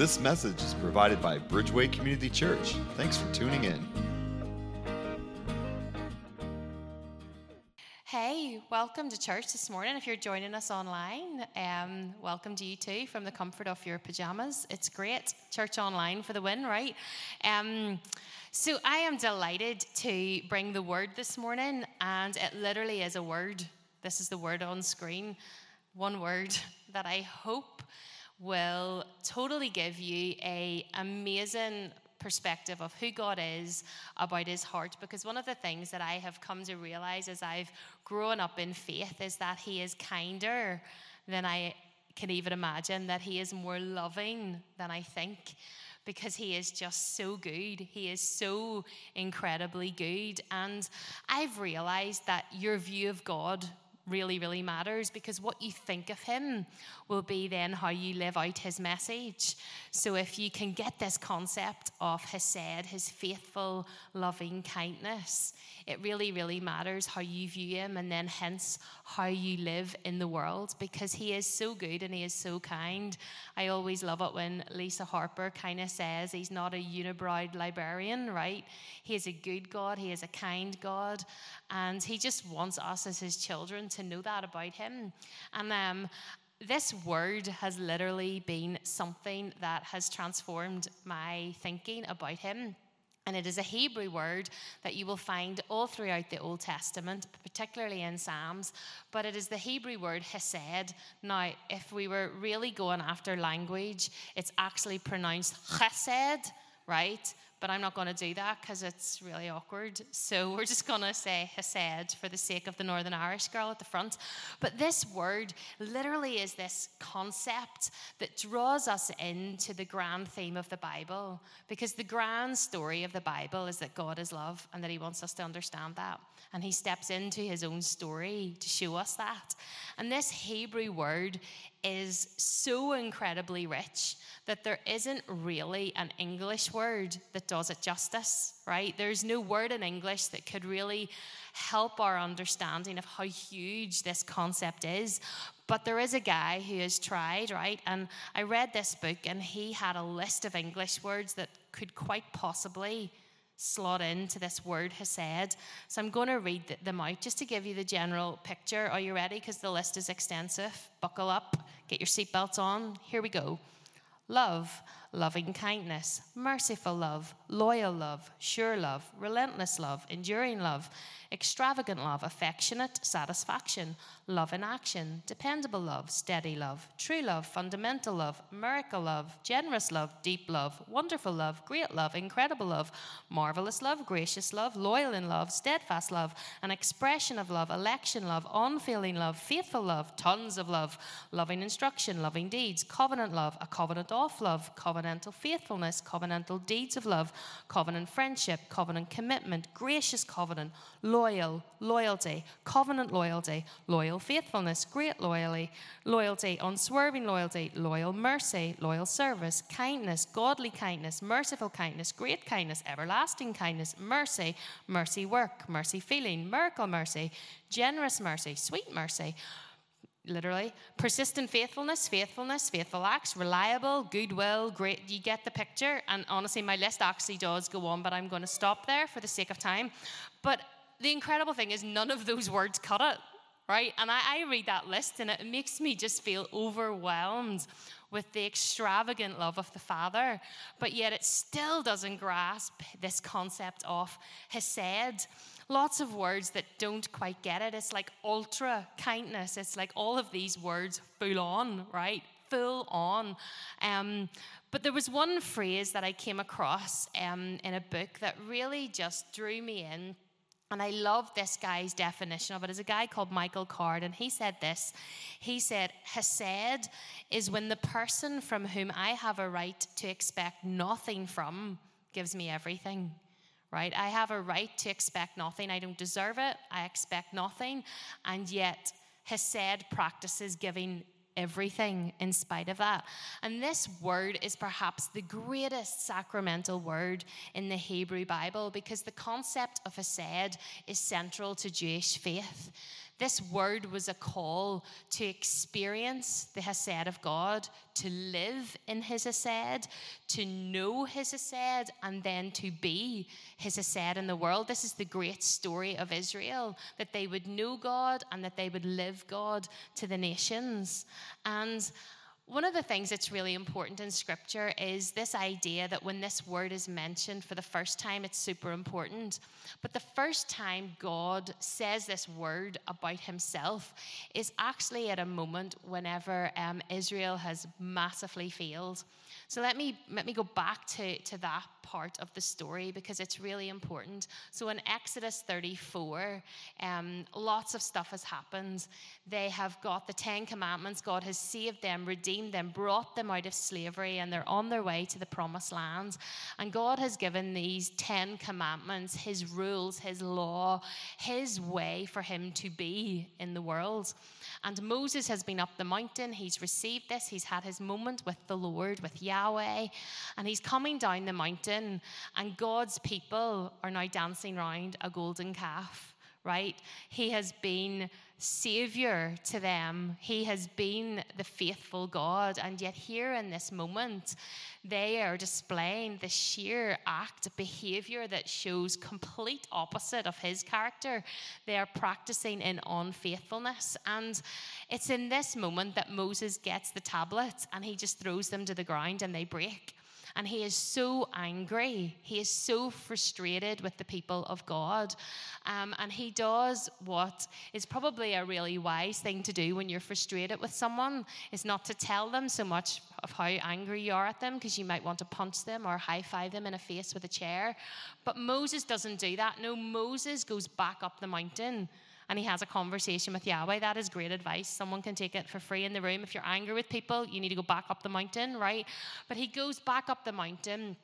This message is provided by Bridgeway Community Church. Thanks for tuning in. Hey, welcome to church this morning. If you're joining us online, um, welcome to you too from the comfort of your pajamas. It's great. Church online for the win, right? Um, so I am delighted to bring the word this morning, and it literally is a word. This is the word on screen. One word that I hope will totally give you a amazing perspective of who God is about his heart because one of the things that I have come to realize as I've grown up in faith is that he is kinder than I can even imagine that he is more loving than I think because he is just so good. He is so incredibly good. And I've realized that your view of God really, really matters because what you think of him will be then how you live out his message. So if you can get this concept of Hesed, his faithful, loving kindness, it really, really matters how you view him and then hence how you live in the world because he is so good and he is so kind. I always love it when Lisa Harper kind of says he's not a unibrowed librarian, right? He is a good God, he is a kind God, and he just wants us as his children to know that about him. And um, this word has literally been something that has transformed my thinking about him. And it is a Hebrew word that you will find all throughout the Old Testament, particularly in Psalms. But it is the Hebrew word hesed. Now, if we were really going after language, it's actually pronounced chesed, right? But I'm not going to do that because it's really awkward. So we're just going to say Hesed for the sake of the Northern Irish girl at the front. But this word literally is this concept that draws us into the grand theme of the Bible because the grand story of the Bible is that God is love and that He wants us to understand that. And He steps into His own story to show us that. And this Hebrew word is so incredibly rich that there isn't really an English word that does it justice, right? There's no word in English that could really help our understanding of how huge this concept is. But there is a guy who has tried, right? And I read this book and he had a list of English words that could quite possibly slot into this word hesed. So I'm going to read them out just to give you the general picture. Are you ready? Because the list is extensive. Buckle up, get your seatbelts on. Here we go love, loving kindness, merciful love, loyal love, sure love, relentless love, enduring love extravagant love, affectionate satisfaction, love in action, dependable love, steady love, true love, fundamental love, miracle love, generous love, deep love, wonderful love, great love, incredible love, marvelous love, gracious love, loyal in love, steadfast love, an expression of love, election love, unfailing love, faithful love, tons of love, loving instruction, loving deeds, covenant love, a covenant of love, covenantal faithfulness, covenantal deeds of love, covenant friendship, covenant commitment, gracious covenant, loyal, loyalty, covenant loyalty, loyal faithfulness, great loyalty, loyalty, unswerving loyalty, loyal mercy, loyal service, kindness, godly kindness, merciful kindness, great kindness, everlasting kindness, mercy, mercy work, mercy feeling, miracle mercy, generous mercy, sweet mercy literally. Persistent faithfulness, faithfulness, faithful acts, reliable, goodwill, great. You get the picture. And honestly, my list actually does go on, but I'm going to stop there for the sake of time. But the incredible thing is, none of those words cut it, right? And I, I read that list and it makes me just feel overwhelmed with the extravagant love of the Father, but yet it still doesn't grasp this concept of Hesed. Lots of words that don't quite get it. It's like ultra kindness. It's like all of these words full on, right? Full on. Um, but there was one phrase that I came across um, in a book that really just drew me in and I love this guy's definition of it. It's a guy called Michael Card, and he said this. He said, Hesed is when the person from whom I have a right to expect nothing from gives me everything. Right? I have a right to expect nothing. I don't deserve it. I expect nothing. And yet, Hesed practices giving everything in spite of that. And this word is perhaps the greatest sacramental word in the Hebrew Bible because the concept of Hesed is central to Jewish faith. This word was a call to experience the Hesed of God, to live in His Hesed, to know His Hesed, and then to be His Hesed in the world. This is the great story of Israel that they would know God and that they would live God to the nations. And one of the things that's really important in scripture is this idea that when this word is mentioned for the first time, it's super important. But the first time God says this word about himself is actually at a moment whenever um, Israel has massively failed. So let me let me go back to, to that part of the story because it's really important. So in Exodus 34, um, lots of stuff has happened. They have got the Ten Commandments. God has saved them, redeemed them, brought them out of slavery, and they're on their way to the promised land. And God has given these Ten Commandments, His rules, His law, His way for Him to be in the world. And Moses has been up the mountain. He's received this. He's had his moment with the Lord, with Yahweh. And he's coming down the mountain. And God's people are now dancing around a golden calf, right? He has been savior to them. He has been the faithful God. And yet, here in this moment, they are displaying the sheer act, behavior that shows complete opposite of his character. They are practicing in unfaithfulness. And it's in this moment that Moses gets the tablets and he just throws them to the ground and they break. And he is so angry. He is so frustrated with the people of God. Um, and he does what is probably a really wise thing to do when you're frustrated with someone, is not to tell them so much of how angry you are at them, because you might want to punch them or high five them in the face with a chair. But Moses doesn't do that. No, Moses goes back up the mountain and he has a conversation with Yahweh. That is great advice. Someone can take it for free in the room. If you're angry with people, you need to go back up the mountain, right? But he goes back up the mountain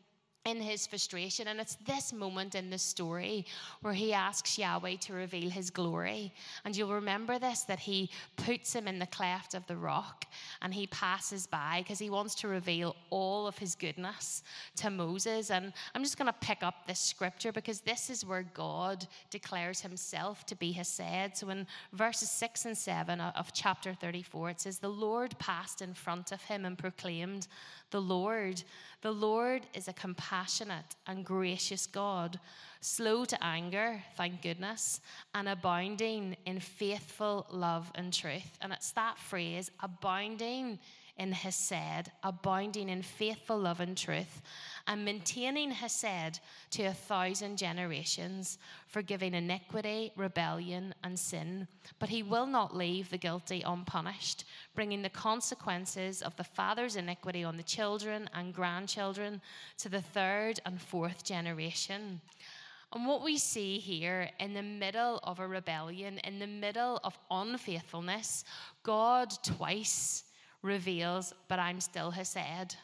in his frustration. And it's this moment in the story where he asks Yahweh to reveal his glory. And you'll remember this that he puts him in the cleft of the rock and he passes by because he wants to reveal all of his goodness to Moses. And I'm just going to pick up this scripture because this is where God declares himself to be Hesed. So in verses 6 and 7 of chapter 34, it says, The Lord passed in front of him and proclaimed, the Lord. The Lord is a compassionate and gracious God, slow to anger, thank goodness, and abounding in faithful love and truth. And it's that phrase, abounding in Hesed, abounding in faithful love and truth, and maintaining Hesed to a thousand generations, forgiving iniquity, rebellion, and sin. But he will not leave the guilty unpunished, bringing the consequences of the father's iniquity on the children and grandchildren to the third and fourth generation. And what we see here in the middle of a rebellion, in the middle of unfaithfulness, God twice reveals, but I'm still Hesed.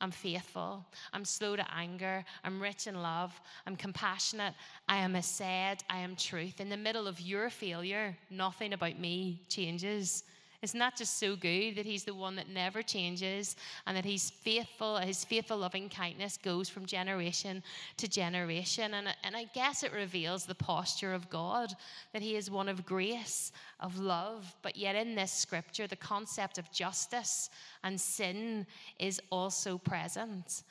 I'm faithful. I'm slow to anger. I'm rich in love. I'm compassionate. I am Hesed. I am truth. In the middle of your failure, nothing about me changes. It's not that just so good that he's the one that never changes and that he's faithful, his faithful loving kindness goes from generation to generation. And, and I guess it reveals the posture of God, that he is one of grace, of love. But yet in this scripture, the concept of justice and sin is also present.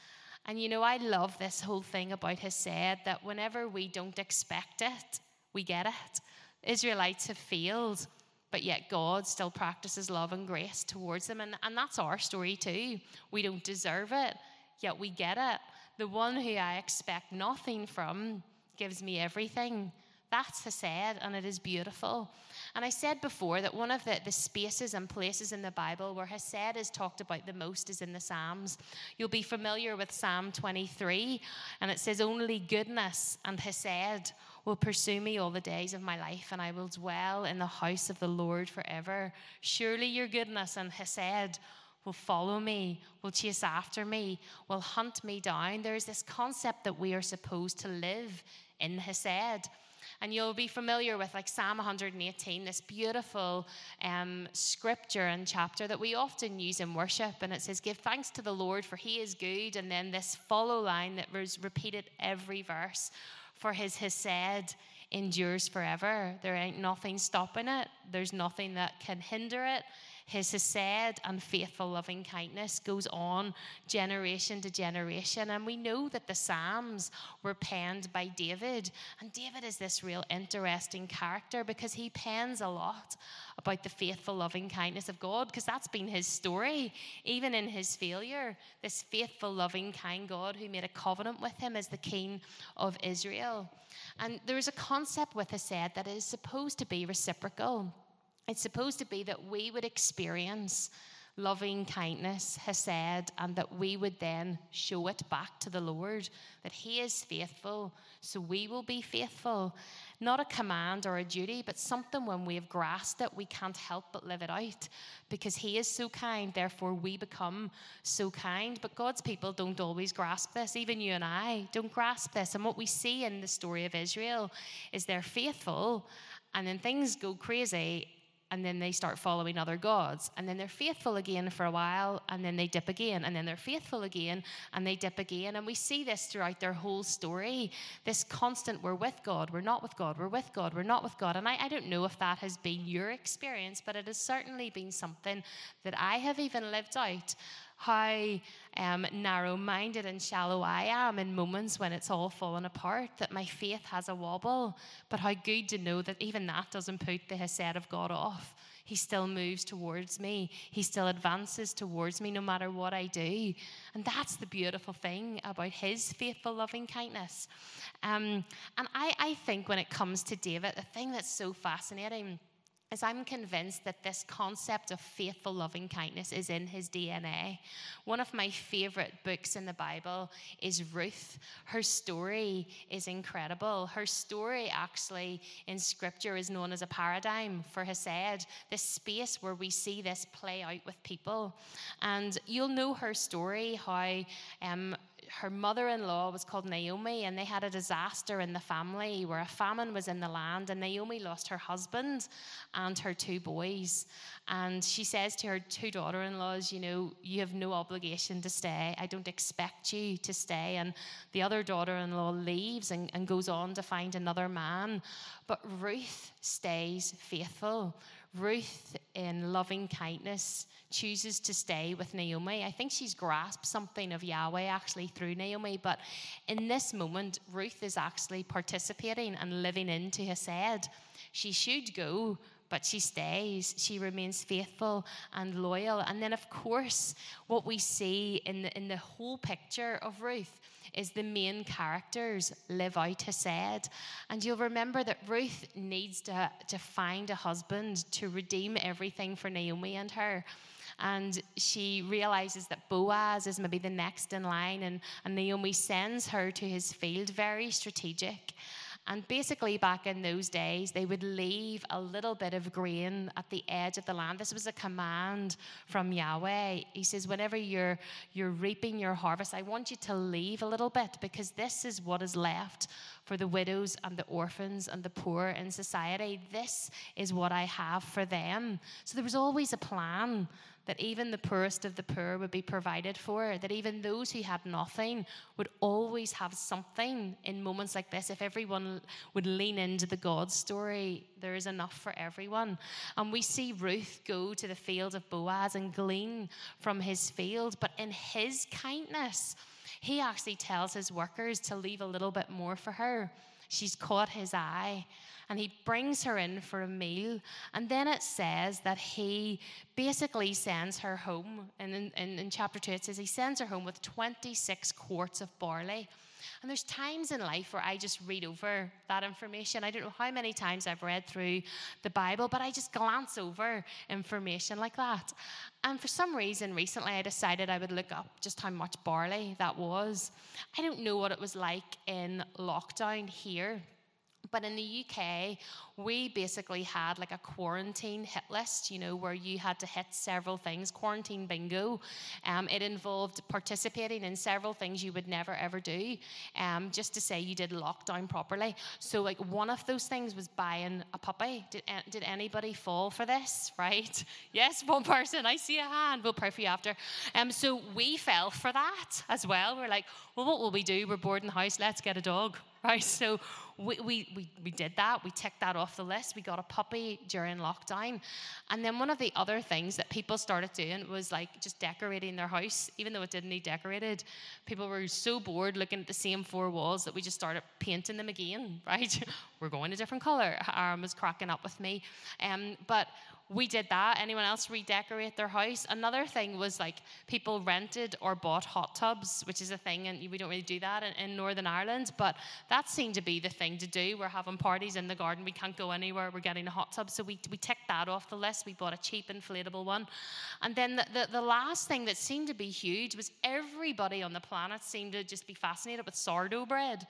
And you know, I love this whole thing about Hesed that whenever we don't expect it, we get it. Israelites have failed but yet God still practices love and grace towards them. And, and that's our story too. We don't deserve it, yet we get it. The one who I expect nothing from gives me everything. That's Hesed, and it is beautiful. And I said before that one of the, the spaces and places in the Bible where Hesed is talked about the most is in the Psalms. You'll be familiar with Psalm 23, and it says, Only goodness and Hesed will pursue me all the days of my life, and I will dwell in the house of the Lord forever. Surely your goodness and Hesed will follow me, will chase after me, will hunt me down. There's this concept that we are supposed to live in Hesed. And you'll be familiar with like Psalm 118, this beautiful um, scripture and chapter that we often use in worship. And it says, Give thanks to the Lord, for he is good. And then this follow line that was repeated every verse for his Hesed endures forever. There ain't nothing stopping it, there's nothing that can hinder it. His hesed and faithful loving kindness goes on generation to generation. And we know that the Psalms were penned by David. And David is this real interesting character because he pens a lot about the faithful loving kindness of God because that's been his story, even in his failure. This faithful, loving, kind God who made a covenant with him as the king of Israel. And there's a concept with hesed that is supposed to be reciprocal. It's supposed to be that we would experience loving kindness, hesed, and that we would then show it back to the Lord, that He is faithful, so we will be faithful. Not a command or a duty, but something when we have grasped it, we can't help but live it out because He is so kind, therefore we become so kind. But God's people don't always grasp this. Even you and I don't grasp this. And what we see in the story of Israel is they're faithful, and then things go crazy and then they start following other gods. And then they're faithful again for a while, and then they dip again, and then they're faithful again, and they dip again. And we see this throughout their whole story this constant we're with God, we're not with God, we're with God, we're not with God. And I, I don't know if that has been your experience, but it has certainly been something that I have even lived out how um, narrow minded and shallow I am in moments when it's all fallen apart, that my faith has a wobble, but how good to know that even that doesn't put the Hesed of God off. He still moves towards me. He still advances towards me no matter what I do. And that's the beautiful thing about his faithful loving kindness. Um, and I, I think when it comes to David, the thing that's so fascinating is I'm convinced that this concept of faithful loving kindness is in his DNA. One of my favorite books in the Bible is Ruth. Her story is incredible. Her story, actually, in scripture, is known as a paradigm for Hesed, this space where we see this play out with people. And you'll know her story how um, her mother in law was called Naomi, and they had a disaster in the family where a famine was in the land, and Naomi lost her husband and her two boys. And she says to her two daughter in laws, You know, you have no obligation to stay. I don't expect you to stay. And the other daughter in law leaves and, and goes on to find another man. But Ruth stays faithful. Ruth, in loving kindness, chooses to stay with Naomi. I think she's grasped something of Yahweh actually through Naomi, but in this moment, Ruth is actually participating and living into Hesed. She should go, but she stays. She remains faithful and loyal. And then, of course, what we see in the, in the whole picture of Ruth is the main characters live out Hesed. And you'll remember that Ruth needs to, to find a husband to redeem everything for Naomi and her. And she realizes that Boaz is maybe the next in line, and, and Naomi sends her to his field, very strategic. And basically, back in those days, they would leave a little bit of grain at the edge of the land. This was a command from Yahweh. He says, whenever you're, you're reaping your harvest, I want you to leave a little bit because this is what is left for the widows and the orphans and the poor in society. This is what I have for them. So there was always a plan that even the poorest of the poor would be provided for, that even those who had nothing would always have something in moments like this. If everyone would lean into the God story, there is enough for everyone. And we see Ruth go to the field of Boaz and glean from his field, but in his kindness, he actually tells his workers to leave a little bit more for her. She's caught his eye and he brings her in for a meal. And then it says that he basically sends her home. And in, in, in, chapter 2, it says he sends her home with 26 quarts of barley. And there's times in life where I just read over that information. I don't know how many times I've read through the Bible, but I just glance over information like that. And for some reason, recently I decided I would look up just how much barley that was. I don't know what it was like in lockdown here but in the UK, we basically had like a quarantine hit list, you know, where you had to hit several things, quarantine bingo. Um, it involved participating in several things you would never ever do, um, just to say you did lockdown properly. So, like, one of those things was buying a puppy. Did, did anybody fall for this, right? Yes, one person. I see a hand. We'll pray for you after. Um, so, we fell for that as well. We're like, well, what will we do? We're bored in the house. Let's get a dog right? So we, we, we, we did that. We ticked that off the list. We got a puppy during lockdown. And then one of the other things that people started doing was like just decorating their house, even though it didn't need decorated. People were so bored looking at the same four walls that we just started painting them again, right? we're going a different color. Aaron was cracking up with me. Um, but we did that. Anyone else redecorate their house? Another thing was like people rented or bought hot tubs, which is a thing, and we don't really do that in, in, Northern Ireland, but that seemed to be the thing to do. We're having parties in the garden, we can't go anywhere, we're getting a hot tub. So we, we ticked that off the list. We bought a cheap inflatable one. And then the, the, the last thing that seemed to be huge was everybody on the planet seemed to just be fascinated with sourdough bread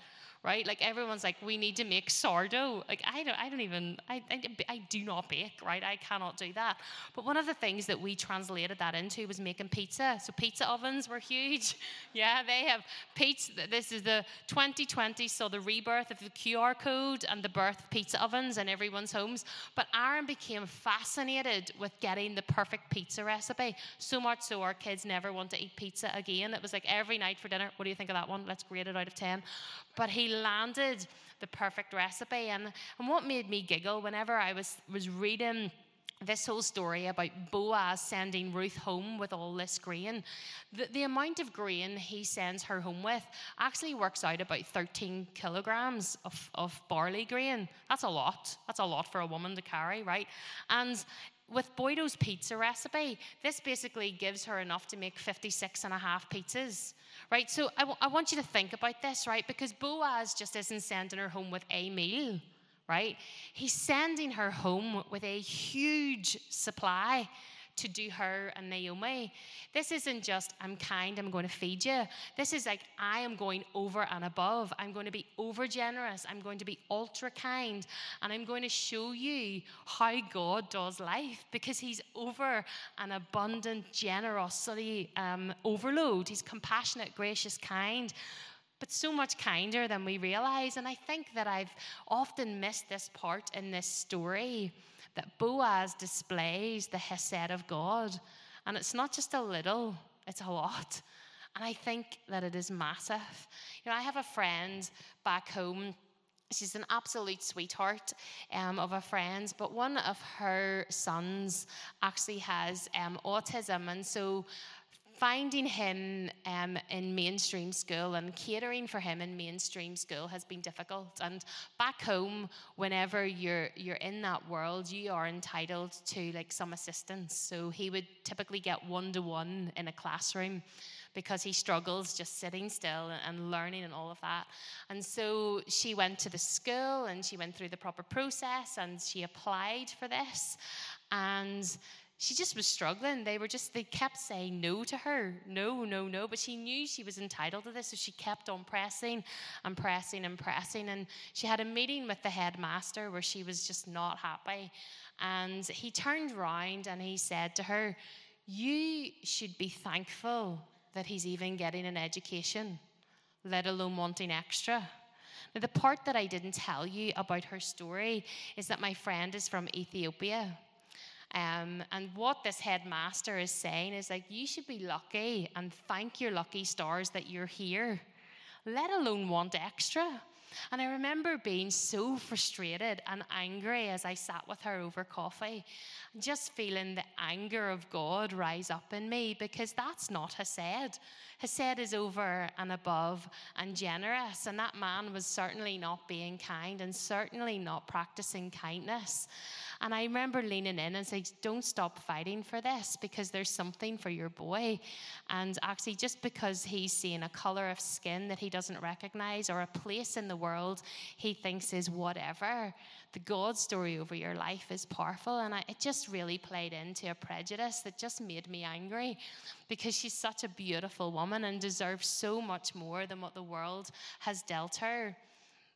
right? Like everyone's like, we need to make sourdough. Like I don't, I don't even, I, I, I, do not bake, right? I cannot do that. But one of the things that we translated that into was making pizza. So pizza ovens were huge. yeah, they have pizza. This is the 2020, so the rebirth of the QR code and the birth of pizza ovens in everyone's homes. But Aaron became fascinated with getting the perfect pizza recipe. So much so our kids never want to eat pizza again. It was like every night for dinner. What do you think of that one? Let's grade it out of 10. But he landed the perfect recipe. And, and what made me giggle whenever I was, was reading this whole story about Boaz sending Ruth home with all this grain, the, the amount of grain he sends her home with actually works out about 13 kilograms of, of barley grain. That's a lot. That's a lot for a woman to carry, right? And with Boydo's pizza recipe, this basically gives her enough to make 56 and a half pizzas right? So I, w- I want you to think about this, right? Because Boaz just isn't sending her home with a meal, right? He's sending her home with a huge supply to do her and Naomi. This isn't just, I'm kind, I'm going to feed you. This is like, I am going over and above. I'm going to be over generous. I'm going to be ultra kind. And I'm going to show you how God does life because He's over an abundant generosity um, overload. He's compassionate, gracious, kind but so much kinder than we realize. And I think that I've often missed this part in this story that Boaz displays the Hesed of God. And it's not just a little, it's a lot. And I think that it is massive. You know, I have a friend back home. She's an absolute sweetheart um, of a friend, but one of her sons actually has um, autism. And so finding him um, in mainstream school and catering for him in mainstream school has been difficult. And back home, whenever you're you're in that world, you are entitled to like some assistance. So he would typically get one to one in a classroom because he struggles just sitting still and learning and all of that. And so she went to the school and she went through the proper process and she applied for this. And she just was struggling. They were just, they kept saying no to her. No, no, no. But she knew she was entitled to this, so she kept on pressing and pressing and pressing. And she had a meeting with the headmaster where she was just not happy. And he turned round and he said to her, You should be thankful that he's even getting an education, let alone wanting extra. Now, the part that I didn't tell you about her story is that my friend is from Ethiopia. Um, and what this headmaster is saying is like, you should be lucky and thank your lucky stars that you're here, let alone want extra. And I remember being so frustrated and angry as I sat with her over coffee, just feeling the anger of God rise up in me because that's not Hesed. Hesed is over and above and generous, and that man was certainly not being kind and certainly not practicing kindness. And I remember leaning in and saying, Don't stop fighting for this because there's something for your boy. And actually, just because he's seeing a color of skin that he doesn't recognize or a place in the world he thinks is whatever, the God story over your life is powerful. And I, it just really played into a prejudice that just made me angry because she's such a beautiful woman and deserves so much more than what the world has dealt her.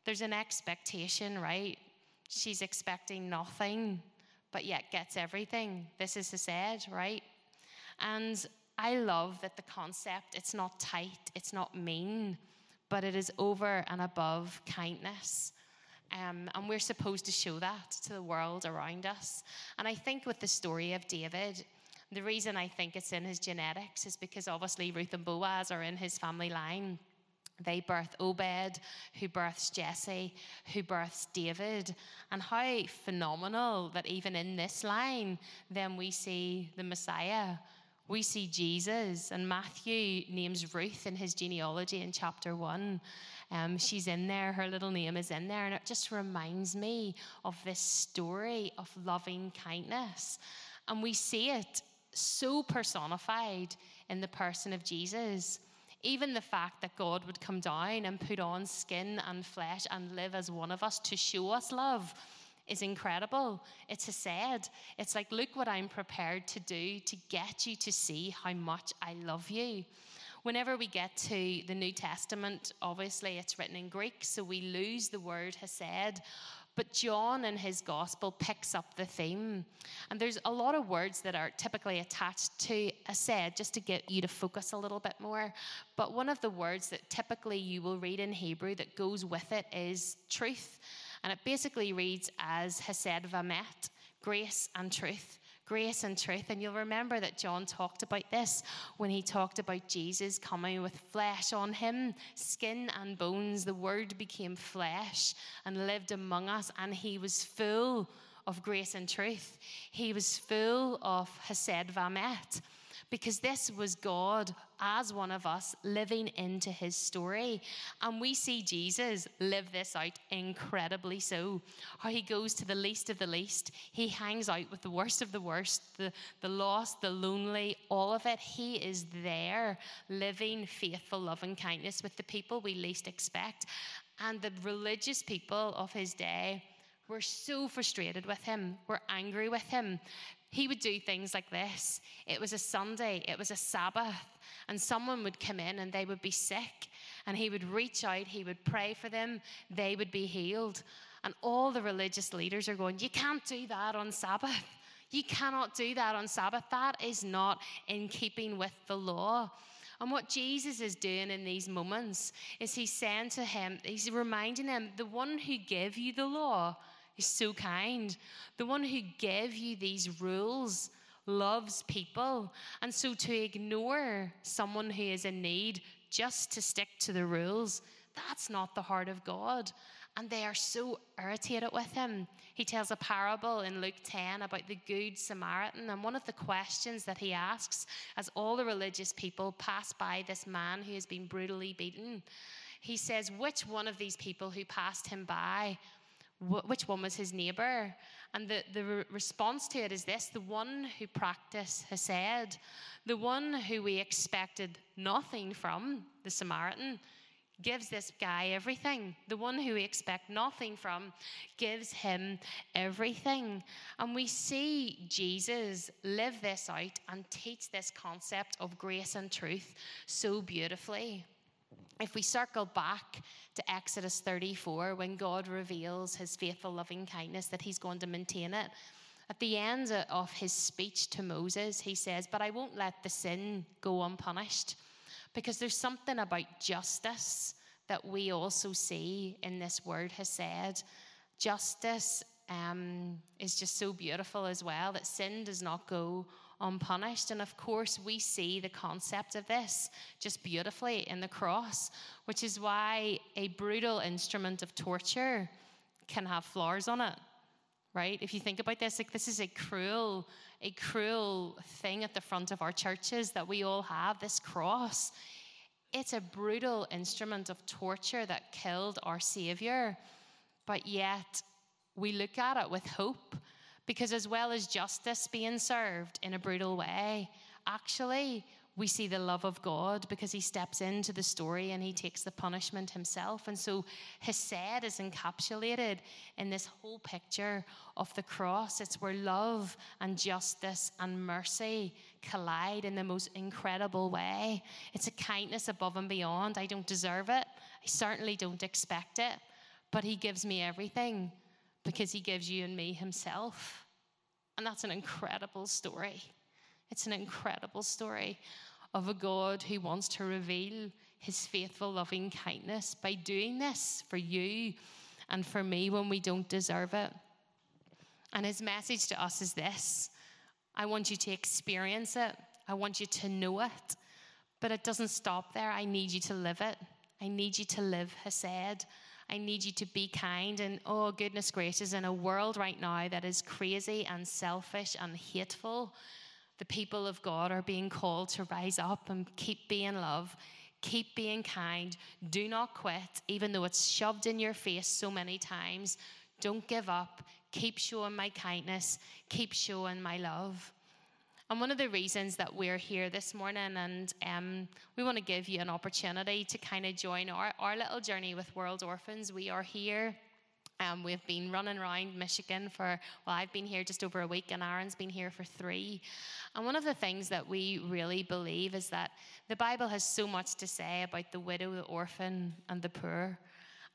There's an expectation, right? She's expecting nothing, but yet gets everything. This is the Hesed, right? And I love that the concept, it's not tight, it's not mean, but it is over and above kindness. Um, and we're supposed to show that to the world around us. And I think with the story of David, the reason I think it's in his genetics is because obviously Ruth and Boaz are in his family line. They birth Obed, who births Jesse, who births David. And how phenomenal that even in this line, then we see the Messiah. We see Jesus, and Matthew names Ruth in his genealogy in chapter one. Um, she's in there, her little name is in there, and it just reminds me of this story of loving kindness. And we see it so personified in the person of Jesus. Even the fact that God would come down and put on skin and flesh and live as one of us to show us love is incredible. It's Hesed. It's like, look what I'm prepared to do to get you to see how much I love you. Whenever we get to the New Testament, obviously it's written in Greek, so we lose the word hesed. But John in his gospel picks up the theme. And there's a lot of words that are typically attached to Hesed, just to get you to focus a little bit more. But one of the words that typically you will read in Hebrew that goes with it is truth. And it basically reads as hesed vamet, grace and truth grace and truth. And you'll remember that John talked about this when he talked about Jesus coming with flesh on him, skin and bones. The word became flesh and lived among us, and he was full of grace and truth. He was full of Hesed Vamet because this was God as one of us living into his story. And we see Jesus live this out incredibly so. How he goes to the least of the least, he hangs out with the worst of the worst, the, the lost, the lonely, all of it. He is there living faithful love and kindness with the people we least expect. And the religious people of his day were so frustrated with him, were angry with him he would do things like this. It was a Sunday, it was a Sabbath, and someone would come in and they would be sick, and he would reach out, he would pray for them, they would be healed. And all the religious leaders are going, You can't do that on Sabbath. You cannot do that on Sabbath. That is not in keeping with the law. And what Jesus is doing in these moments is he's saying to him, he's reminding him, the one who gave you the law is so kind. The one who gave you these rules loves people. And so to ignore someone who is in need just to stick to the rules, that's not the heart of God. And they are so irritated with him. He tells a parable in Luke 10 about the Good Samaritan. And one of the questions that he asks as all the religious people pass by this man who has been brutally beaten, he says, Which one of these people who passed him by which one was his neighbor? And the, the re- response to it is this the one who practiced Hesed, the one who we expected nothing from, the Samaritan, gives this guy everything. The one who we expect nothing from gives him everything. And we see Jesus live this out and teach this concept of grace and truth so beautifully if we circle back to Exodus 34, when God reveals his faithful loving kindness, that he's going to maintain it, at the end of his speech to Moses, he says, But I won't let the sin go unpunished. Because there's something about justice that we also see in this word Hesed. Justice um, is just so beautiful as well, that sin does not go unpunished. And of course, we see the concept of this just beautifully in the cross, which is why a brutal instrument of torture can have flowers on it. Right? If you think about this, like this is a cruel, a cruel thing at the front of our churches that we all have, this cross. It's a brutal instrument of torture that killed our Savior. But yet, we look at it with hope because, as well as justice being served in a brutal way, actually, we see the love of God because he steps into the story and he takes the punishment himself. And so Hesed is encapsulated in this whole picture of the cross. It's where love and justice and mercy collide in the most incredible way. It's a kindness above and beyond. I don't deserve it, I certainly don't expect it, but he gives me everything because he gives you and me himself. And that's an incredible story. It's an incredible story of a God who wants to reveal his faithful, loving kindness by doing this for you and for me when we don't deserve it. And his message to us is this I want you to experience it, I want you to know it, but it doesn't stop there. I need you to live it. I need you to live Hesed. I need you to be kind. And oh, goodness gracious, in a world right now that is crazy and selfish and hateful, the people of God are being called to rise up and keep being love, keep being kind. Do not quit, even though it's shoved in your face so many times. Don't give up. Keep showing my kindness, keep showing my love. And one of the reasons that we're here this morning, and um, we want to give you an opportunity to kind of join our, our little journey with World Orphans. We are here. Um, we've been running around Michigan for, well, I've been here just over a week, and Aaron's been here for three. And one of the things that we really believe is that the Bible has so much to say about the widow, the orphan, and the poor.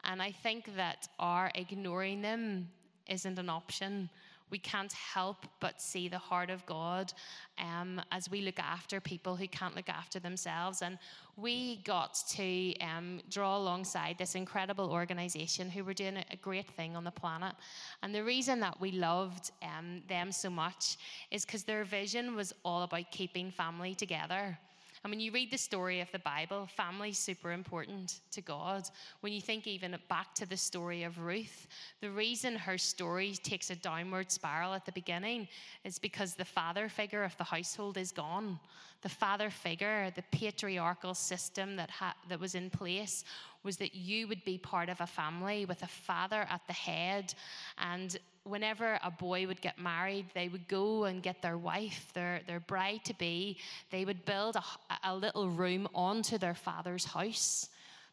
And I think that our ignoring them isn't an option we can't help but see the heart of God um, as we look after people who can't look after themselves. And we got to um, draw alongside this incredible organization who were doing a great thing on the planet. And the reason that we loved um, them so much is because their vision was all about keeping family together. And when you read the story of the Bible, family's super important to God. When you think even back to the story of Ruth, the reason her story takes a downward spiral at the beginning is because the father figure of the household is gone. The father figure, the patriarchal system that, ha- that was in place, was that you would be part of a family with a father at the head and whenever a boy would get married, they would go and get their wife, their, their bride to be, they would build a, a little room onto their father's house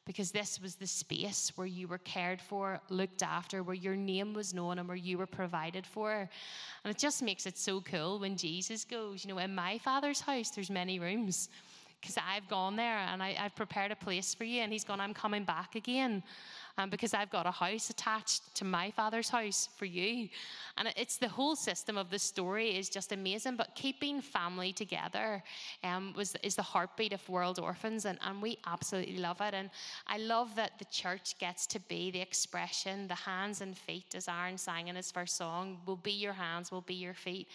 because this was the space where you were cared for, looked after, where your name was known, and where you were provided for. And it just makes it so cool when Jesus goes, you know, in my father's house, there's many rooms because I've gone there and I, have prepared a place for you. And he's gone, I'm coming back again um, because I've got a house attached to my father's house for you. And it's the whole system of the story is just amazing. But keeping family together um, was is the heartbeat of World Orphans, and, and we absolutely love it. And I love that the church gets to be the expression, the hands and feet, as Aaron sang in his first song, will be your hands, will be your feet.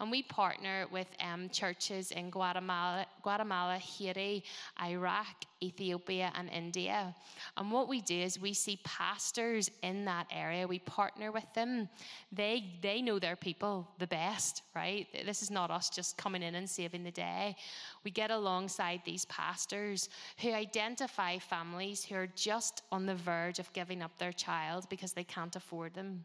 And we partner with um, churches in Guatemala, Guatemala, Haiti, Iraq, Ethiopia, and India. And what we do is we see pastors in that area, we partner with them. They, they know their people the best, right? This is not us just coming in and saving the day. We get alongside these pastors who identify families who are just on the verge of giving up their child because they can't afford them.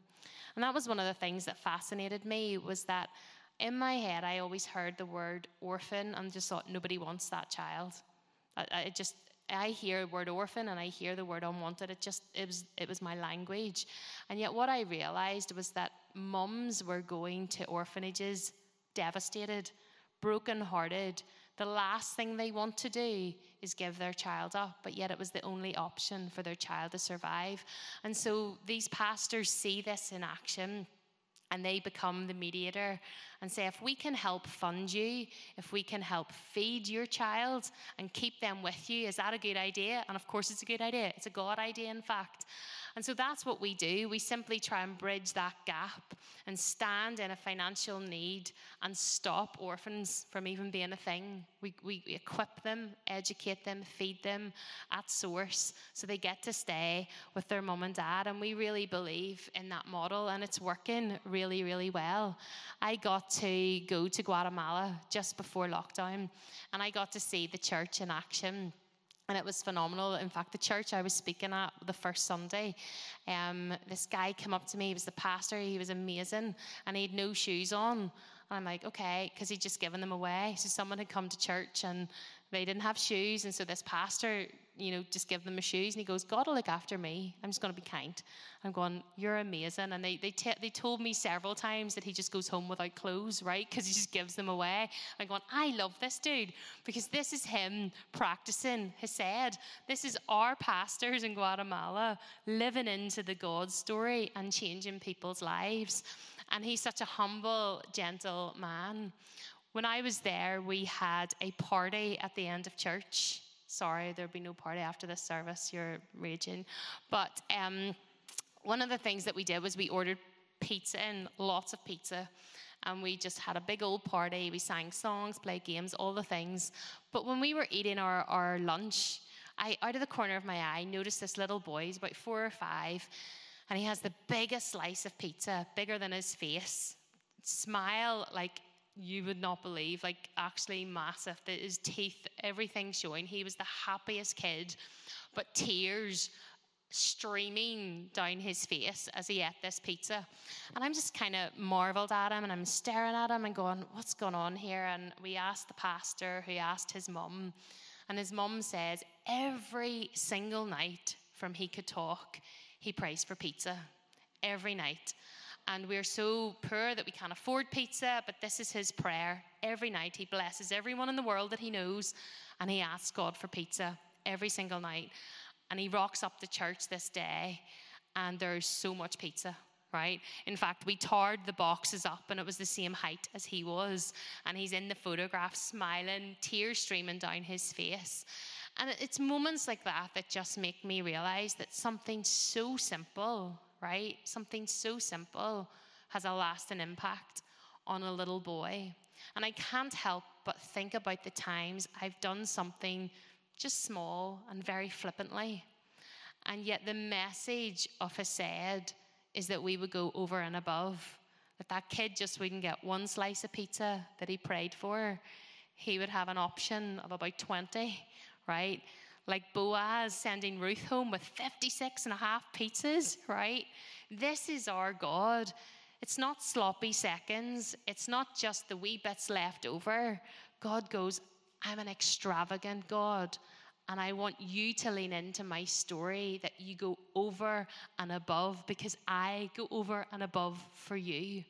And that was one of the things that fascinated me was that in my head, I always heard the word orphan and just thought nobody wants that child. I, I just I hear the word orphan and I hear the word unwanted. It just it was it was my language. And yet what I realized was that mums were going to orphanages devastated, broken-hearted. The last thing they want to do is give their child up, but yet it was the only option for their child to survive. And so these pastors see this in action and they become the mediator and say, if we can help fund you, if we can help feed your child and keep them with you, is that a good idea? And of course, it's a good idea. It's a God idea, in fact. And so that's what we do. We simply try and bridge that gap and stand in a financial need and stop orphans from even being a thing. We, we equip them, educate them, feed them at source so they get to stay with their mum and dad. And we really believe in that model and it's working really, really well. I got to go to Guatemala just before lockdown and I got to see the church in action and it was phenomenal. In fact, the church I was speaking at the first Sunday, um, this guy came up to me. He was the pastor. He was amazing, and he had no shoes on. And I'm like, okay, because he'd just given them away. So someone had come to church and they didn't have shoes, and so this pastor you know, just give them the shoes. And he goes, God will look after me. I'm just going to be kind. I'm going, you're amazing. And they, they, te- they told me several times that he just goes home without clothes, right? Because he just gives them away. I'm going, I love this dude because this is him practicing Hesed. This is our pastors in Guatemala living into the God story and changing people's lives. And he's such a humble, gentle man. When I was there, we had a party at the end of church sorry, there'll be no party after this service. You're raging. But um, one of the things that we did was we ordered pizza and lots of pizza. And we just had a big old party. We sang songs, played games, all the things. But when we were eating our, our lunch, I, out of the corner of my eye, noticed this little boy, he's about four or five, and he has the biggest slice of pizza, bigger than his face. Smile like you would not believe, like actually massive. His teeth, everything showing. He was the happiest kid, but tears streaming down his face as he ate this pizza. And I'm just kind of marveled at him and I'm staring at him and going, What's going on here? And we asked the pastor who asked his mum, and his mum says, Every single night from he could talk, he prays for pizza. Every night. And we're so poor that we can't afford pizza, but this is his prayer. Every night he blesses everyone in the world that he knows and he asks God for pizza every single night. And he rocks up the church this day, and there's so much pizza right? In fact, we tarred the boxes up and it was the same height as he was. And he's in the photograph smiling, tears streaming down his face. And it's moments like that that just make me realize that something so simple, right? Something so simple has a lasting impact on a little boy. And I can't help but think about the times I've done something just small and very flippantly. And yet, the message of Hesed is that we would go over and above. That that kid just wouldn't get one slice of pizza that he prayed for. He would have an option of about 20, right? Like Boaz sending Ruth home with 56 and a half pizzas, right? This is our God. It's not sloppy seconds, it's not just the wee bits left over. God goes, I'm an extravagant God. And I want you to lean into my story that you go over and above because I go over and above for you.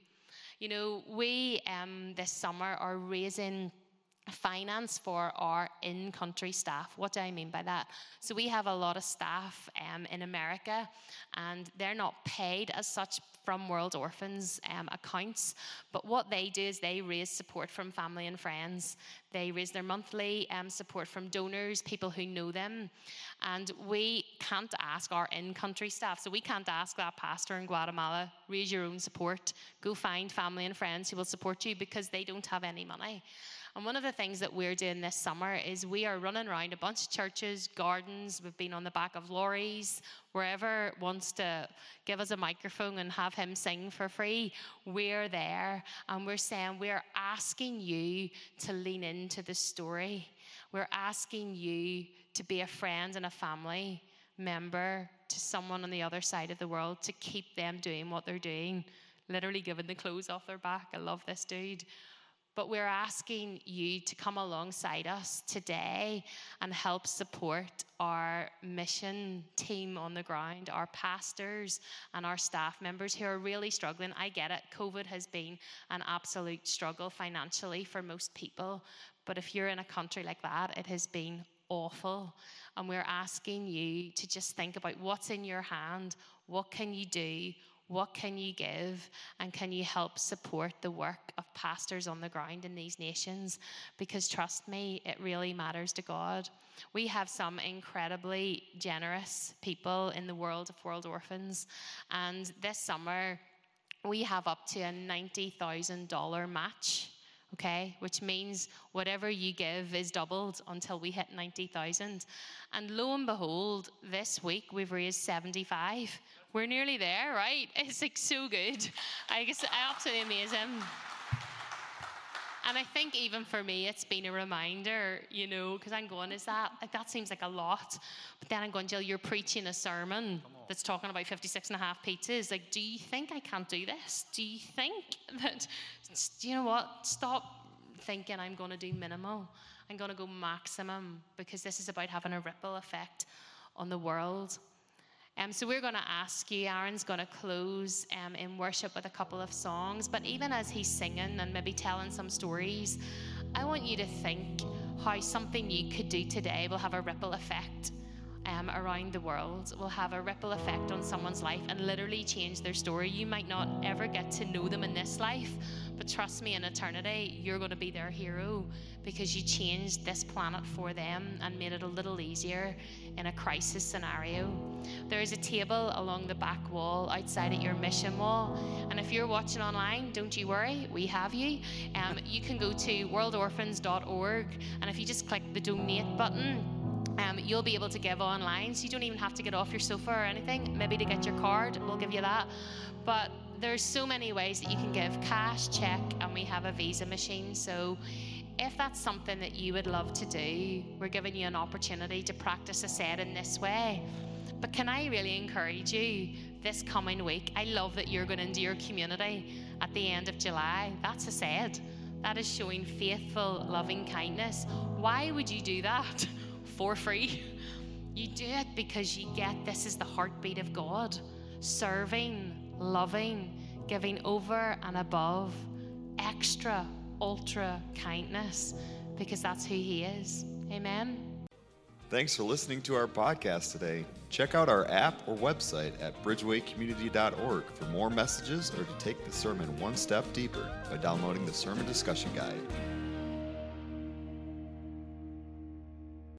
You know, we um, this summer are raising finance for our in country staff. What do I mean by that? So, we have a lot of staff um, in America, and they're not paid as such from World Orphans um, accounts. But what they do is they raise support from family and friends. They raise their monthly um, support from donors, people who know them. And we can't ask our in country staff, so we can't ask that pastor in Guatemala, raise your own support, go find family and friends who will support you because they don't have any money. And one of the things that we're doing this summer is we are running around a bunch of churches, gardens. We've been on the back of lorries, wherever wants to give us a microphone and have him sing for free. We're there and we're saying we're asking you to lean into the story. We're asking you to be a friend and a family member to someone on the other side of the world to keep them doing what they're doing. Literally giving the clothes off their back. I love this dude. But we're asking you to come alongside us today and help support our mission team on the ground, our pastors and our staff members who are really struggling. I get it, COVID has been an absolute struggle financially for most people. But if you're in a country like that, it has been awful. And we're asking you to just think about what's in your hand, what can you do, what can you give? And can you help support the work of pastors on the ground in these nations? Because trust me, it really matters to God. We have some incredibly generous people in the world of World Orphans. And this summer, we have up to a $90,000 match okay which means whatever you give is doubled until we hit 90,000 and lo and behold this week we've raised 75 we're nearly there, right? It's like so good. I guess absolutely amazing. And I think even for me, it's been a reminder, you know, because I'm going, is that, like, that seems like a lot. But then I'm going, Jill, you're preaching a sermon that's talking about 56 and a half pizzas. Like, do you think I can't do this? Do you think that, you know what? Stop thinking I'm going to do minimal. I'm going to go maximum because this is about having a ripple effect on the world. Um, so we're going to ask you, Aaron's going to close um, in worship with a couple of songs. But even as he's singing and maybe telling some stories, I want you to think how something you could do today will have a ripple effect um, around the world will have a ripple effect on someone's life and literally change their story. You might not ever get to know them in this life, but trust me, in eternity, you're going to be their hero because you changed this planet for them and made it a little easier in a crisis scenario. There is a table along the back wall outside at your mission wall, and if you're watching online, don't you worry, we have you. Um, you can go to worldorphans.org, and if you just click the donate button, Um, you'll be able to give online, so you don't even have to get off your sofa or anything. Maybe to get your card, we'll give you that. But there's so many ways that you can give cash, check, and we have a Visa machine. So if that's something that you would love to do, we're giving you an opportunity to practice Hesed in this way. But can I really encourage you this coming week? I love that you're going into your community at the end of July. That's Hesed. That is showing faithful, loving kindness. Why would you do that for free? You do it because you get this is the heartbeat of God serving, loving, giving over and above, extra, ultra kindness, because that's who He is. Amen. Thanks for listening to our podcast today. Check out our app or website at bridgewaycommunity.org for more messages or to take the sermon one step deeper by downloading the Sermon Discussion Guide.